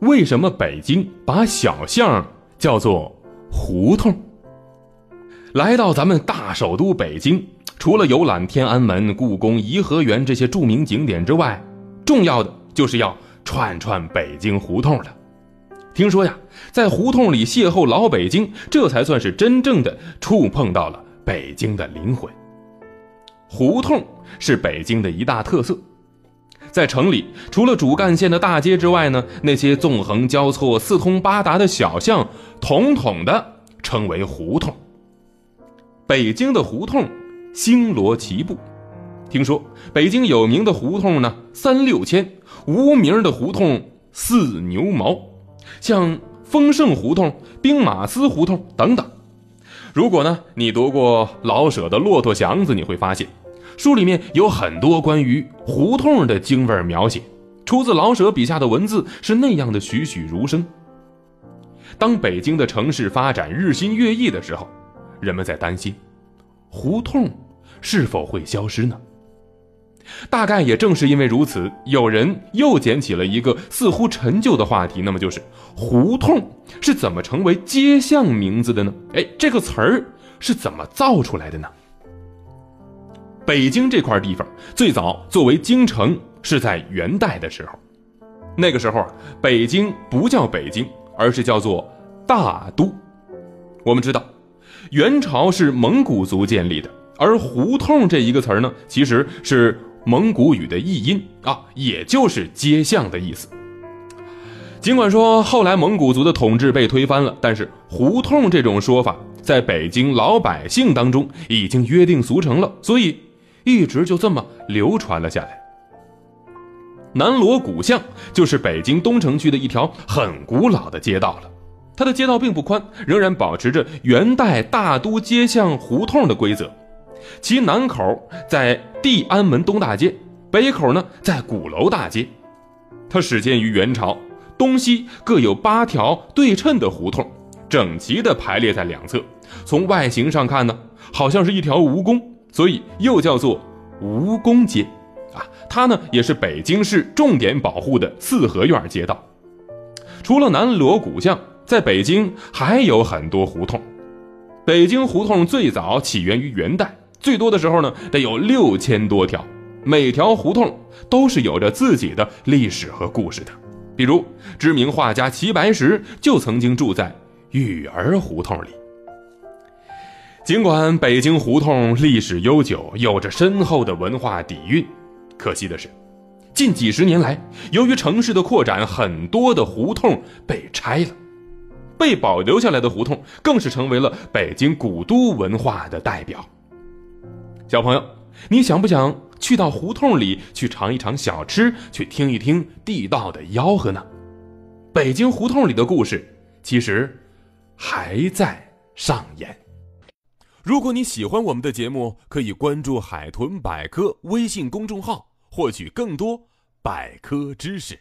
为什么北京把小巷叫做胡同？来到咱们大首都北京，除了游览天安门、故宫、颐和园这些著名景点之外，重要的就是要串串北京胡同了。听说呀，在胡同里邂逅老北京，这才算是真正的触碰到了北京的灵魂。胡同是北京的一大特色，在城里，除了主干线的大街之外呢，那些纵横交错、四通八达的小巷，统统的称为胡同。北京的胡同星罗棋布，听说北京有名的胡同呢三六千，无名的胡同四牛毛，像丰盛胡同、兵马司胡同等等。如果呢你读过老舍的《骆驼祥子》，你会发现书里面有很多关于胡同的京味描写，出自老舍笔下的文字是那样的栩栩如生。当北京的城市发展日新月异的时候。人们在担心，胡同是否会消失呢？大概也正是因为如此，有人又捡起了一个似乎陈旧的话题，那么就是胡同是怎么成为街巷名字的呢？哎，这个词儿是怎么造出来的呢？北京这块地方最早作为京城是在元代的时候，那个时候啊北京不叫北京，而是叫做大都。我们知道。元朝是蒙古族建立的，而“胡同”这一个词儿呢，其实是蒙古语的译音啊，也就是街巷的意思。尽管说后来蒙古族的统治被推翻了，但是“胡同”这种说法在北京老百姓当中已经约定俗成了，所以一直就这么流传了下来。南锣鼓巷就是北京东城区的一条很古老的街道了。它的街道并不宽，仍然保持着元代大都街巷胡同的规则。其南口在地安门东大街，北口呢在鼓楼大街。它始建于元朝，东西各有八条对称的胡同，整齐地排列在两侧。从外形上看呢，好像是一条蜈蚣，所以又叫做蜈蚣街。啊，它呢也是北京市重点保护的四合院街道。除了南锣鼓巷。在北京还有很多胡同，北京胡同最早起源于元代，最多的时候呢得有六千多条，每条胡同都是有着自己的历史和故事的。比如，知名画家齐白石就曾经住在育儿胡同里。尽管北京胡同历史悠久，有着深厚的文化底蕴，可惜的是，近几十年来，由于城市的扩展，很多的胡同被拆了。被保留下来的胡同，更是成为了北京古都文化的代表。小朋友，你想不想去到胡同里去尝一尝小吃，去听一听地道的吆喝呢？北京胡同里的故事，其实还在上演。如果你喜欢我们的节目，可以关注“海豚百科”微信公众号，获取更多百科知识。